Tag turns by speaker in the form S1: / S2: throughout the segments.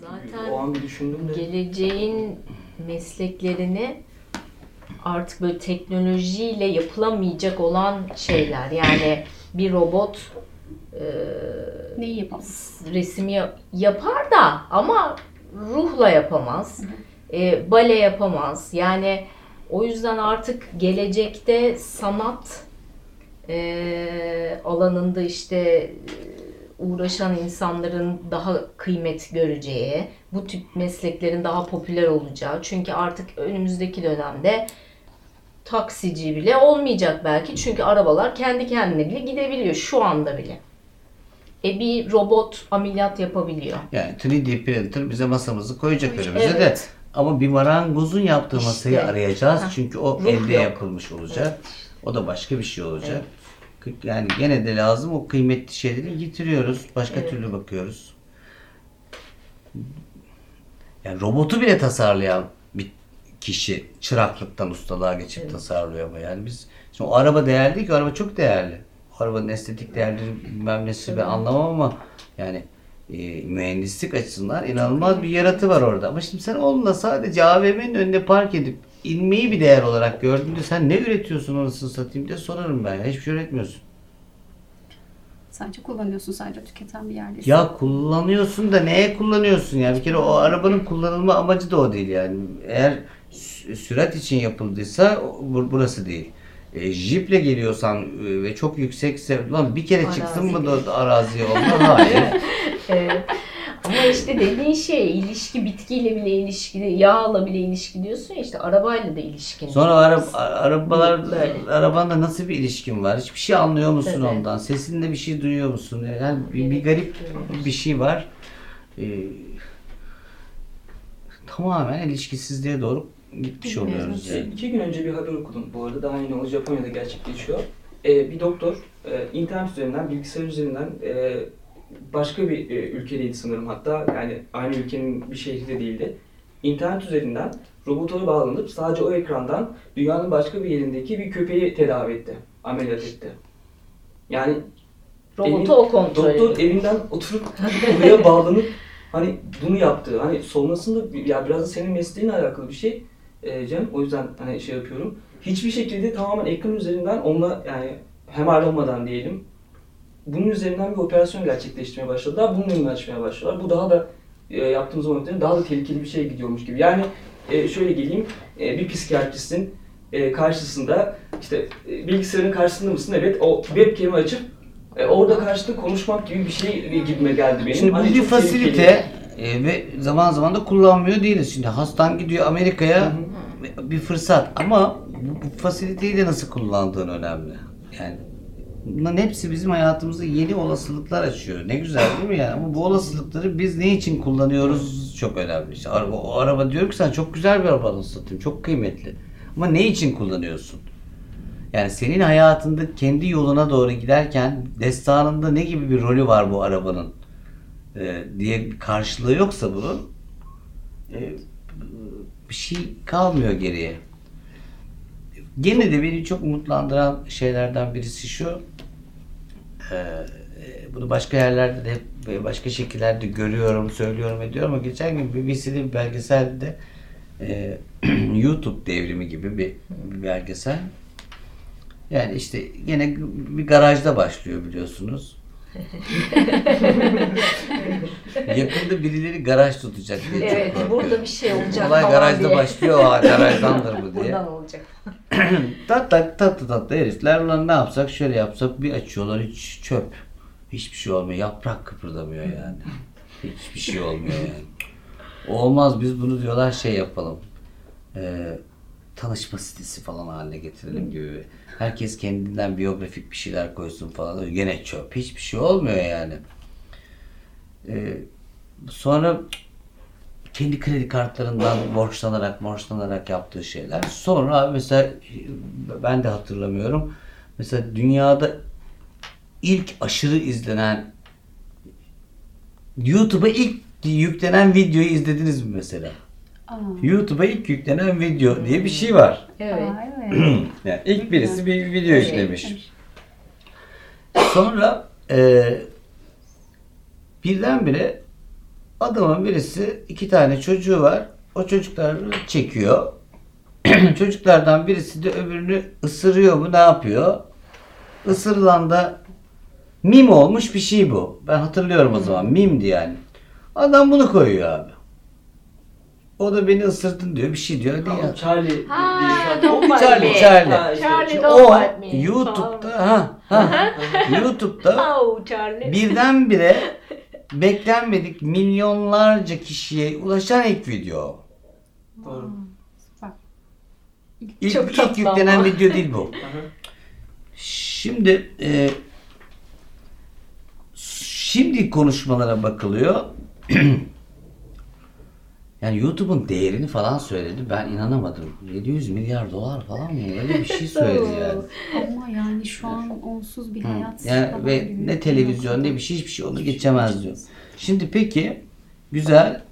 S1: Zaten
S2: o an bir düşündüm de.
S1: geleceğin mesleklerini artık böyle teknolojiyle yapılamayacak olan şeyler. Yani bir robot e,
S3: Neyi yapamaz?
S1: resmi yap- yapar da ama ruhla yapamaz. E, bale yapamaz. Yani o yüzden artık gelecekte sanat e, alanında işte e, uğraşan insanların daha kıymet göreceği, bu tip mesleklerin daha popüler olacağı. Çünkü artık önümüzdeki dönemde taksici bile olmayacak belki. Çünkü arabalar kendi kendine bile gidebiliyor şu anda bile. E bir robot ameliyat yapabiliyor.
S4: Yani 3D printer bize masamızı koyacak önümüze de.
S1: Evet.
S4: Ama bir marangozun yaptığı masayı
S1: İşte.
S4: arayacağız.
S1: Heh.
S4: Çünkü o
S1: Ruh
S4: elde
S1: yok.
S4: yapılmış olacak. O da başka bir şey olacak. Yani gene de lazım o kıymetli şeyleri getiriyoruz. Başka türlü bakıyoruz. Yani robotu bile tasarlayan bir kişi çıraklıktan ustalığa geçip tasarlıyor ama yani biz şimdi o araba değerli değil ki o araba çok değerli. O arabanın estetik değerleri bilmem nesi ben anlamam ama yani e, mühendislik açısından inanılmaz bir yaratı var orada. Ama şimdi sen onunla sadece AVM'nin önünde park edip inmeyi bir değer olarak gördüğünde sen ne üretiyorsun orasını satayım diye sorarım ben. Hiçbir şey üretmiyorsun.
S3: Sadece kullanıyorsun, sadece tüketen bir yerdesin.
S4: Ya kullanıyorsun da neye kullanıyorsun ya? Bir kere o arabanın kullanılma amacı da o değil yani. Eğer sü- sürat için yapıldıysa burası değil. E, jiple geliyorsan e, ve çok yüksekse lan bir kere çıksın mı da da araziye olmaz? Hayır.
S1: Evet. Ama işte dediğin şey ilişki bitkiyle bile ilişkili, yağla bile ilişki diyorsun ya işte arabayla da ilişkin.
S4: Sonra ara, arabalar
S1: Böyle.
S4: arabanla nasıl bir ilişkin var? Hiçbir şey anlıyor musun
S1: Tabii.
S4: ondan? Sesinde bir şey duyuyor musun? Yani bir, bir garip bir şey var. Ee, tamamen ilişkisizliğe doğru gitmiş oluyoruz. Yani.
S2: iki gün önce bir haber okudum bu arada. Daha yeni o Japonya'da gerçekleşiyor. E, bir doktor e, internet üzerinden, bilgisayar üzerinden e, başka bir e, ülkedeydi sanırım hatta. Yani aynı ülkenin bir şehri de değildi. İnternet üzerinden robota bağlanıp sadece o ekrandan dünyanın başka bir yerindeki bir köpeği tedavi etti. Ameliyat etti. Yani
S1: Robotu
S2: evin-
S1: o kontrol
S2: Doktor
S1: ediyor.
S2: evinden oturup oraya bağlanıp hani bunu yaptı. Hani sonrasında ya biraz da senin mesleğinle alakalı bir şey e, Cem. O yüzden hani şey yapıyorum. Hiçbir şekilde tamamen ekran üzerinden onunla yani hemal olmadan diyelim. Bunun üzerinden bir operasyon gerçekleştirmeye başladılar. Bunun önünü açmaya başladılar. Bu daha da e, yaptığımız monitörün daha da tehlikeli bir şey gidiyormuş gibi. Yani e, şöyle geleyim. E, bir psikiyatristin e, karşısında işte e, bilgisayarın karşısında mısın? Evet. O webcam'i açıp e, orada karşılıklı konuşmak gibi bir şey gibime geldi benim.
S4: Şimdi bu
S2: Hani
S4: bir
S2: tehlikeli.
S4: fasilite e, ve zaman zaman da kullanmıyor değiliz. Şimdi hastan gidiyor Amerika'ya bir fırsat ama bu, bu fasiliteyi de nasıl kullandığın önemli. Yani bunların hepsi bizim hayatımızda yeni olasılıklar açıyor. Ne güzel değil mi yani? Ama bu olasılıkları biz ne için kullanıyoruz çok önemli. İşte araba, o araba diyor ki sen çok güzel bir araba satayım, çok kıymetli. Ama ne için kullanıyorsun? Yani senin hayatında kendi yoluna doğru giderken destanında ne gibi bir rolü var bu arabanın e, diye bir karşılığı yoksa bunun e, bir şey kalmıyor geriye. Gene de beni çok umutlandıran şeylerden birisi şu. e, e, bunu başka yerlerde de hep başka şekillerde görüyorum, söylüyorum, ediyorum ama geçen gün BBC'de bir belgeselde e, YouTube devrimi gibi bir, bir belgesel. Yani işte yine bir garajda başlıyor biliyorsunuz. Yakında birileri garaj tutacak diye
S1: Evet
S4: çok korkuyorum.
S1: burada bir şey olacak
S4: Olay garajda
S1: diye.
S4: başlıyor, ha garajdandır bu diye.
S1: Buradan olacak.
S4: tatlı tatlı tatlı herifler ulan ne yapsak şöyle yapsak bir açıyorlar hiç çöp. Hiçbir şey olmuyor. Yaprak kıpırdamıyor yani. Hiçbir şey olmuyor yani. Olmaz biz bunu diyorlar şey yapalım. Ee, tanışma sitesi falan haline getirelim gibi. Herkes kendinden biyografik bir şeyler koysun falan. Gene çöp. Hiçbir şey olmuyor yani. Ee, sonra kendi kredi kartlarından borçlanarak borçlanarak yaptığı şeyler. Sonra mesela ben de hatırlamıyorum. Mesela dünyada ilk aşırı izlenen YouTube'a ilk yüklenen videoyu izlediniz mi mesela?
S3: Aa,
S4: YouTube'a ilk yüklenen video diye bir şey var.
S1: Evet.
S4: Yani ilk birisi bir video
S1: Evet.
S4: yüklemiş. Sonra e, birdenbire Adamın birisi iki tane çocuğu var. O çocukları çekiyor. Çocuklardan birisi de öbürünü ısırıyor mu ne yapıyor? Isırılan da mim olmuş bir şey bu. Ben hatırlıyorum o zaman. Mimdi yani. Adam bunu koyuyor abi. O da beni ısırdın diyor. Bir şey diyor. Hadi ya.
S2: Charlie
S1: Ha, bite
S4: Charlie. Charlie.
S2: Ha, işte.
S1: Charlie
S4: O. YouTube'da ha, ha YouTube'da
S1: Oh Charlie.
S4: birdenbire beklenmedik milyonlarca kişiye ulaşan ilk video.
S2: Doğru.
S3: Süper.
S4: İlk,
S1: Çok
S4: ilk yüklenen video değil bu. Şimdi e, şimdi konuşmalara bakılıyor. yani YouTube'un değerini falan söyledi. Ben inanamadım. 700 milyar dolar falan mı? Öyle bir şey söyledi yani.
S3: Ama yani şu an onsuz bir hayat.
S4: Yani ve
S3: gibi.
S4: ne televizyon ne bir şey hiçbir şey onu geçemez diyor. Şimdi peki güzel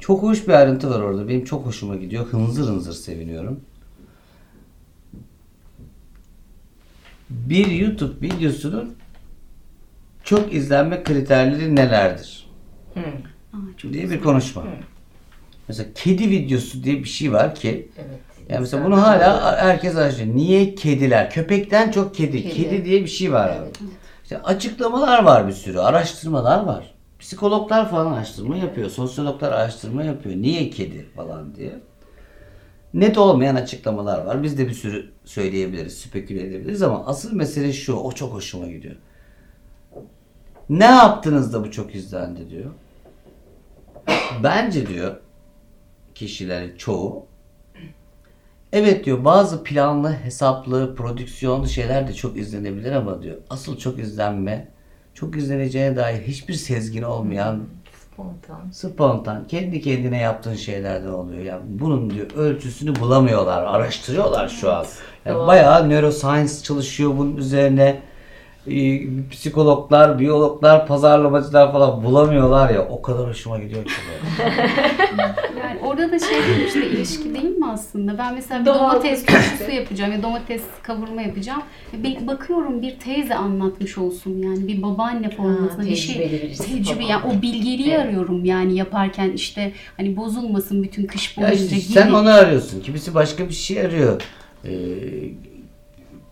S4: çok hoş bir ayrıntı var orada. Benim çok hoşuma gidiyor. Hınzır hınzır seviniyorum. Bir YouTube videosunun çok izlenme kriterleri nelerdir?
S1: Hı,
S3: Aa, çok
S4: diye bir konuşma. Mesela kedi videosu diye bir şey var ki
S1: evet.
S4: yani mesela bunu hala herkes araştırıyor. Niye kediler? Köpekten çok kedi.
S1: Kedi.
S4: Kedi, diye bir şey var abi.
S1: Evet.
S4: İşte açıklamalar var bir sürü, araştırmalar var. Psikologlar falan araştırma yapıyor, sosyologlar araştırma yapıyor. Niye kedi falan diye. Net olmayan açıklamalar var. Biz de bir sürü söyleyebiliriz, speküle edebiliriz ama asıl mesele şu, o çok hoşuma gidiyor. Ne yaptınız da bu çok izlendi diyor. Bence diyor kişilerin çoğu Evet diyor bazı planlı, hesaplı, prodüksiyonlu şeyler de çok izlenebilir ama diyor asıl çok izlenme, çok izleneceğine dair hiçbir sezgin olmayan
S1: Spontan.
S4: spontan, kendi kendine yaptığın şeylerden oluyor. Yani bunun diyor ölçüsünü bulamıyorlar, araştırıyorlar şu an. Yani bayağı neuroscience çalışıyor bunun üzerine. Ee, Psikologlar, biyologlar, pazarlamacılar falan bulamıyorlar ya. O kadar hoşuma gidiyor ki.
S3: Yani orada da şey değil işte ilişki değil mi aslında? Ben mesela bir domates turşusu yapacağım ya domates kavurma yapacağım. Bakıyorum bir teyze anlatmış olsun yani bir babaanne formatında bir şey. Tecrübe yani o bilgeliği
S1: Evet.
S3: arıyorum yani yaparken işte hani bozulmasın bütün kış
S4: Ya
S3: boyunca
S4: işte
S3: gibi.
S4: sen onu arıyorsun. Kimisi başka bir şey arıyor. Ee,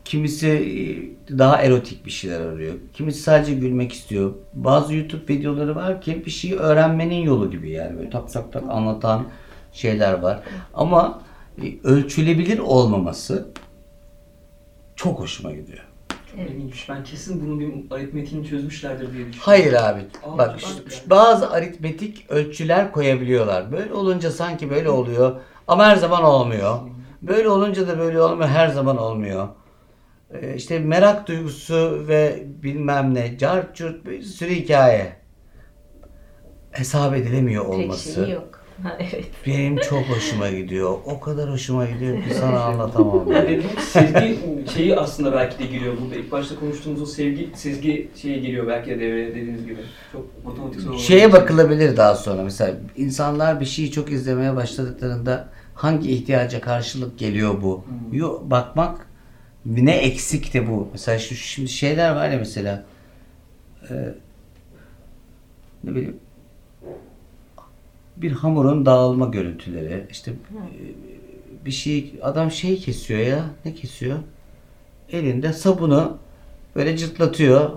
S4: kimisi e, daha erotik bir şeyler arıyor. Kimisi sadece gülmek istiyor. Bazı YouTube videoları var ki bir şeyi öğrenmenin yolu gibi yani böyle tak tak tak anlatan şeyler var. Ama e, ölçülebilir olmaması çok hoşuma gidiyor.
S2: İlginç. Ben kesin bunun bir aritmetiğini çözmüşlerdir diye düşünüyorum.
S4: Hayır abi.
S2: Aa,
S4: Bak işte bazı aritmetik ölçüler koyabiliyorlar. Böyle olunca sanki böyle oluyor ama her zaman olmuyor. Böyle olunca da böyle olmuyor her zaman olmuyor. Ee, işte merak duygusu ve bilmem ne, cart curt bir sürü hikaye. Hesap edilemiyor
S1: Tek
S4: olması.
S1: şeyi yok. Ha, evet.
S4: Benim çok hoşuma gidiyor. O kadar hoşuma gidiyor ki sana anlatamam.
S2: Ya dediğim sevgi şeyi aslında belki de giriyor burada. İlk başta konuştuğumuz o sevgi, sezgi şeye giriyor belki de devreye dediğiniz gibi. Çok matematik olarak.
S4: Şeye bakılabilir daha sonra mesela insanlar bir şeyi çok izlemeye başladıklarında hangi ihtiyaca karşılık geliyor bu? Yo, bakmak ne eksik de bu. Mesela şu şimdi şeyler var ya mesela e, ne bileyim bir hamurun dağılma görüntüleri işte e, bir şey adam şey kesiyor ya ne kesiyor? Elinde sabunu böyle cırtlatıyor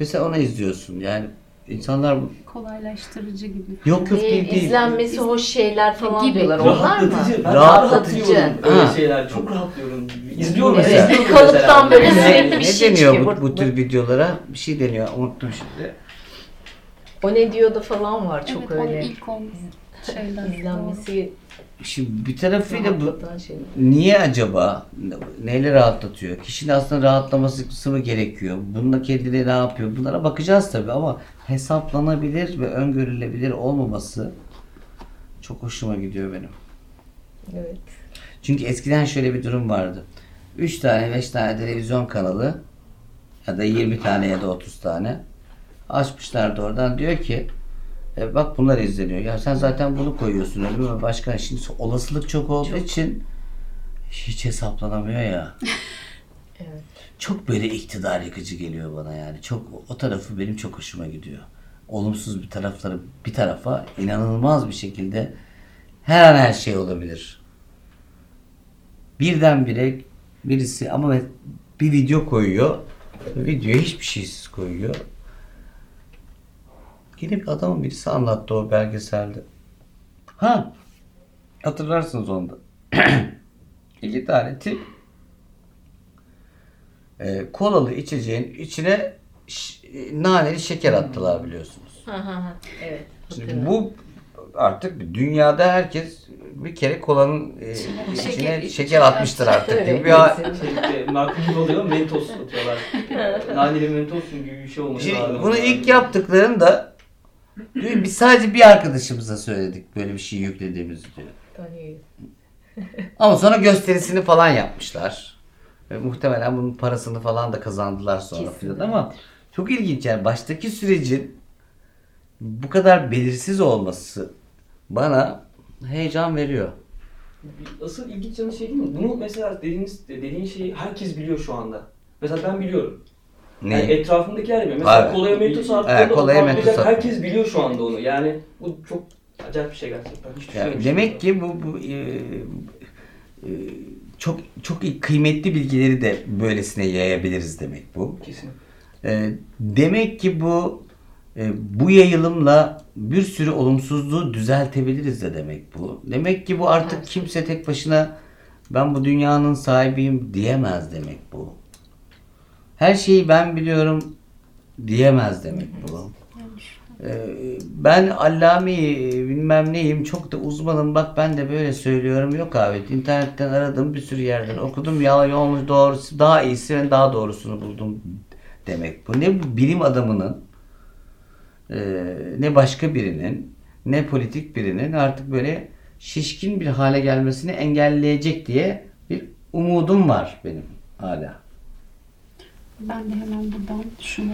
S4: ve sen onu izliyorsun. Yani insanlar
S3: Kolaylaştırıcı gibi.
S4: Yok yok değil değil.
S1: İzlenmesi hoş şeyler falan
S3: Gibi.
S1: diyorlar. Onlar mı?
S2: Rahatlatıcı.
S4: Rahatlatıcı.
S2: öyle
S4: Ha.
S2: şeyler. Çok rahatlıyorum. İzliyorum
S1: Evet,
S2: mesela.
S1: kalıptan böyle sürekli bir
S4: ne
S1: şey
S4: deniyor
S1: çıkıyor.
S4: bu, bu tür videolara? Bir şey deniyor. Unuttum şimdi.
S1: O ne diyordu falan var çok
S3: evet,
S1: öyle.
S3: o ilk on şeyler.
S1: İzlenmesi
S4: Şimdi bir tarafıyla bu
S1: şey.
S4: niye acaba? Neyle rahatlatıyor? Kişinin aslında rahatlaması mı gerekiyor? Bununla kendine ne yapıyor? Bunlara bakacağız tabii ama hesaplanabilir ve öngörülebilir olmaması çok hoşuma gidiyor benim.
S1: Evet.
S4: Çünkü eskiden şöyle bir durum vardı. 3 tane 5 tane televizyon kanalı ya da 20 tane ya da 30 tane açmışlardı oradan diyor ki e, bak bunlar izleniyor. Ya sen zaten bunu koyuyorsun öyle mi? Başka şimdi olasılık çok olduğu için hiç hesaplanamıyor ya.
S1: Evet.
S4: Çok böyle iktidar yıkıcı geliyor bana yani. Çok o tarafı benim çok hoşuma gidiyor. olumsuz bir tarafları bir tarafa inanılmaz bir şekilde her an her şey olabilir. Birdenbire birisi ama bir video koyuyor. Videoya hiçbir şeysiz koyuyor. Yine bir adamın birisi anlattı o belgeselde. Ha hatırlarsınız onu da. İki tane tip e, kolalı içeceğin içine e, naneli şeker attılar biliyorsunuz.
S1: Ha ha ha. Evet.
S4: Şimdi bu artık dünyada herkes bir kere kolanın e, içine
S3: Şeker-
S4: şeker, atmıştır artık
S1: Evet,
S4: gibi bir
S2: Şey, marka gibi oluyor mentos atıyorlar. Naneli mentos gibi bir şey olması
S4: Şimdi bunu ilk yaptıklarında diyor, biz sadece bir arkadaşımıza söyledik böyle bir şey yüklediğimizi diyor. Ama sonra gösterisini falan yapmışlar. Ve muhtemelen bunun parasını falan da kazandılar sonra filan ama çok ilginç yani baştaki sürecin bu kadar belirsiz olması bana heyecan veriyor.
S2: Asıl ilginç yanı şey değil mi? Bunu mesela dediğiniz dediğin şeyi herkes biliyor şu anda. Mesela ben biliyorum.
S4: Ne?
S2: Yani etrafımdakiler biliyor. Mesela
S4: Evet.
S2: kolaya mentos attığında
S4: Evet,
S2: o
S4: kolaya attı.
S2: herkes biliyor şu anda onu. Yani bu çok acayip bir şey gerçekten. Hiç
S4: Ya
S2: düşünmemiştim.
S4: demek ki bu, bu e, e, çok çok kıymetli bilgileri de böylesine yayabiliriz demek bu.
S2: Kesin.
S4: E, demek ki bu e, bu yayılımla bir sürü olumsuzluğu düzeltebiliriz de demek bu. Demek ki bu artık kimse tek başına ben bu dünyanın sahibiyim diyemez demek bu. Her şeyi ben biliyorum diyemez demek bu. Ee, ben allameyim bilmem neyim çok da uzmanım. Bak ben de böyle söylüyorum. Yok abi internetten aradım bir sürü yerden okudum. Ya yolmuş doğrusu daha iyisi ben daha doğrusunu buldum demek bu. Ne bu bilim adamının e, ne başka birinin ne politik birinin artık böyle şişkin bir hale gelmesini engelleyecek diye bir umudum var benim hala.
S3: Ben de hemen buradan şunu,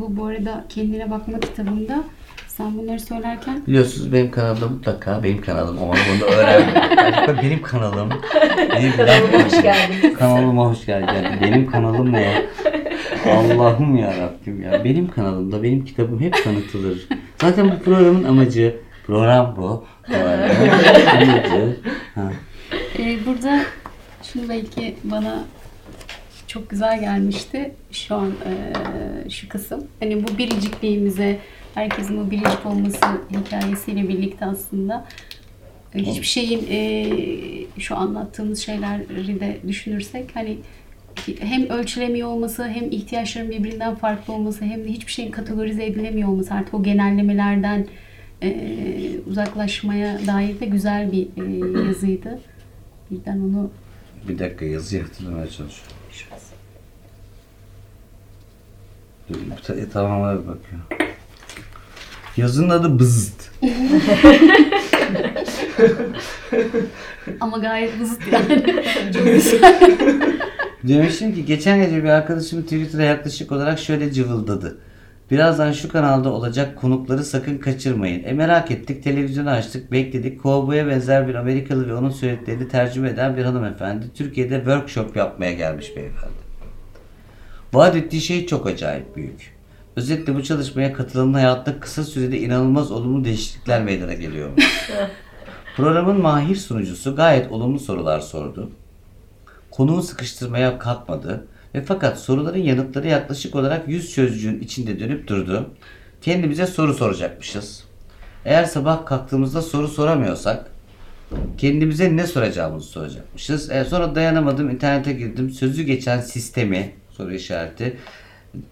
S3: bu bu arada kendine bakma kitabında sen bunları söylerken
S4: Biliyorsunuz benim kanalımda mutlaka benim kanalım ama bunu da öğrenmedim. benim kanalım. Benim
S1: Kanalıma hoş geldiniz.
S4: Kanalıma hoş geldin. Benim kanalım ne ya? Allah'ım ya Rabbim ya. Benim kanalımda benim kitabım hep tanıtılır. Zaten bu programın amacı program bu. Amacı. Ha.
S3: e, burada şunu belki bana çok güzel gelmişti şu an e, şu kısım. Hani bu biricikliğimize, herkesin bu biricik olması hikayesiyle birlikte aslında hiçbir şeyin e, şu anlattığımız şeyleri de düşünürsek hani hem ölçülemiyor olması hem ihtiyaçların birbirinden farklı olması hem de hiçbir şeyin kategorize edilemiyor olması artık o genellemelerden e, uzaklaşmaya dair de güzel bir e, yazıydı. Birden onu
S4: Bir dakika yazıyı hatırlamaya çalışıyorum. Dur, ta- Tamam abi bakıyorum. Yazının adı Bızıt.
S3: ama gayet basit yani. Çok güzel.
S4: Demiştim ki geçen gece bir arkadaşım Twitter'a yaklaşık olarak şöyle cıvıldadı. Birazdan şu kanalda olacak konukları sakın kaçırmayın. E merak ettik, televizyonu açtık, bekledik. Kovboya benzer bir Amerikalı ve onun söylediklerini tercüme eden bir hanımefendi Türkiye'de workshop yapmaya gelmiş beyefendi. Vaat ettiği şey çok acayip büyük. Özetle bu çalışmaya katılanın hayatta kısa sürede inanılmaz olumlu değişiklikler meydana geliyormuş. Programın mahir sunucusu gayet olumlu sorular sordu. Konuğu sıkıştırmaya kalkmadı ve fakat soruların yanıtları yaklaşık olarak 100 sözcüğün içinde dönüp durdu. Kendimize soru soracakmışız. Eğer sabah kalktığımızda soru soramıyorsak kendimize ne soracağımızı soracakmışız. E, sonra dayanamadım internete girdim sözü geçen sistemi soru işareti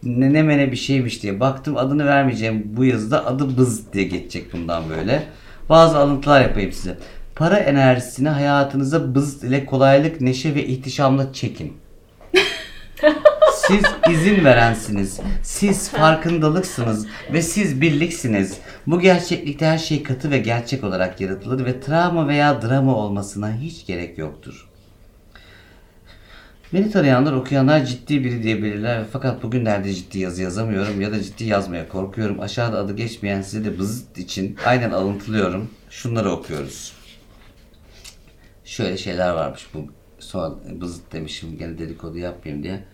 S4: ne mene bir şeymiş diye baktım adını vermeyeceğim bu yazıda adı bız diye geçecek bundan böyle. Bazı alıntılar yapayım size. Para enerjisini hayatınıza bız ile kolaylık, neşe ve ihtişamla çekin. Siz izin verensiniz. Siz farkındalıksınız ve siz birliksiniz. Bu gerçeklikte her şey katı ve gerçek olarak yaratılır ve travma veya drama olmasına hiç gerek yoktur. Beni tanıyanlar, okuyanlar ciddi biri diyebilirler fakat bugünlerde ciddi yazı yazamıyorum ya da ciddi yazmaya korkuyorum. Aşağıda adı geçmeyen size de bızıt için aynen alıntılıyorum. Şunları okuyoruz. Şöyle şeyler varmış bu son bızıt demişim gene dedikodu yapmayayım diye.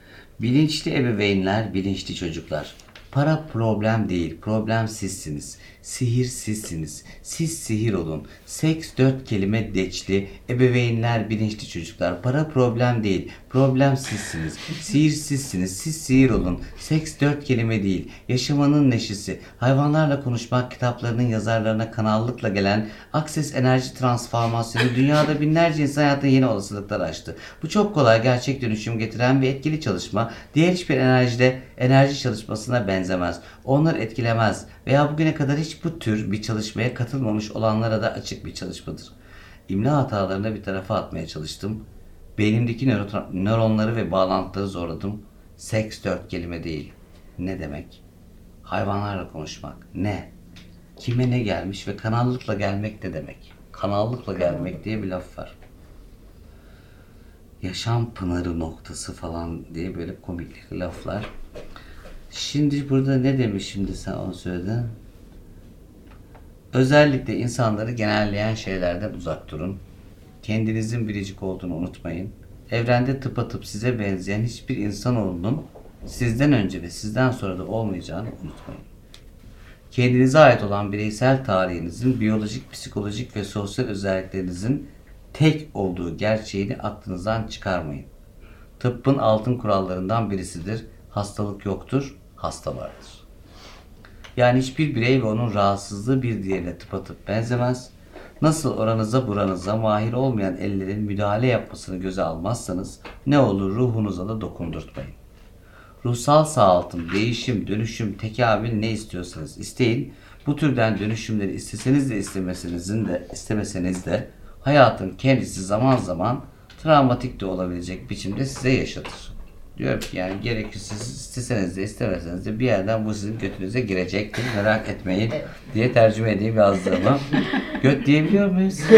S4: Bilinçli ebeveynler, bilinçli çocuklar. Para problem değil. Problem sizsiniz. Sihir sizsiniz. Siz sihir olun. Seks dört kelime deçli. Ebeveynler bilinçli çocuklar. Para problem değil. Problem sizsiniz. Sihir sizsiniz. Siz sihir olun. Seks dört kelime değil. Yaşamanın neşesi. Hayvanlarla konuşmak kitaplarının yazarlarına kanallıkla gelen Akses enerji transformasyonu dünyada binlerce insan hayatına yeni olasılıklar açtı. Bu çok kolay gerçek dönüşüm getiren ve etkili çalışma diğer hiçbir enerjide enerji çalışmasına benzemez. Onları etkilemez veya bugüne kadar hiç bu tür bir çalışmaya katılmamış olanlara da açık bir çalışmadır. İmla hatalarını bir tarafa atmaya çalıştım. Beynimdeki nöro- nöronları ve bağlantıları zorladım. Seks dört kelime değil. Ne demek? Hayvanlarla konuşmak. Ne? Kime ne gelmiş ve kanallıkla gelmek ne demek? Kanallıkla gelmek diye bir laf var. Yaşam pınarı noktası falan diye böyle komik laflar. Şimdi burada ne demiş şimdi sen onu söyledin? Özellikle insanları genelleyen şeylerden uzak durun. Kendinizin biricik olduğunu unutmayın. Evrende tıpatıp size benzeyen hiçbir insanoğlunun sizden önce ve sizden sonra da olmayacağını unutmayın. Kendinize ait olan bireysel tarihinizin biyolojik, psikolojik ve sosyal özelliklerinizin tek olduğu gerçeğini aklınızdan çıkarmayın. Tıbbın altın kurallarından birisidir. Hastalık yoktur, hasta vardır. Yani hiçbir birey ve onun rahatsızlığı bir diğerine tıpatıp benzemez. Nasıl oranıza buranıza mahir olmayan ellerin müdahale yapmasını göze almazsanız ne olur ruhunuza da dokundurtmayın. Ruhsal sağaltım, değişim, dönüşüm, tekamül ne istiyorsanız isteyin. Bu türden dönüşümleri isteseniz de istemesenizin de istemeseniz de hayatın kendisi zaman zaman travmatik de olabilecek biçimde size yaşatır. Diyorum ki yani gerekirse isteseniz de istemeseniz de bir yerden bu sizin götünüze girecektir. Merak etmeyin diye tercüme edeyim yazdığımı. Göt diyebiliyor muyuz?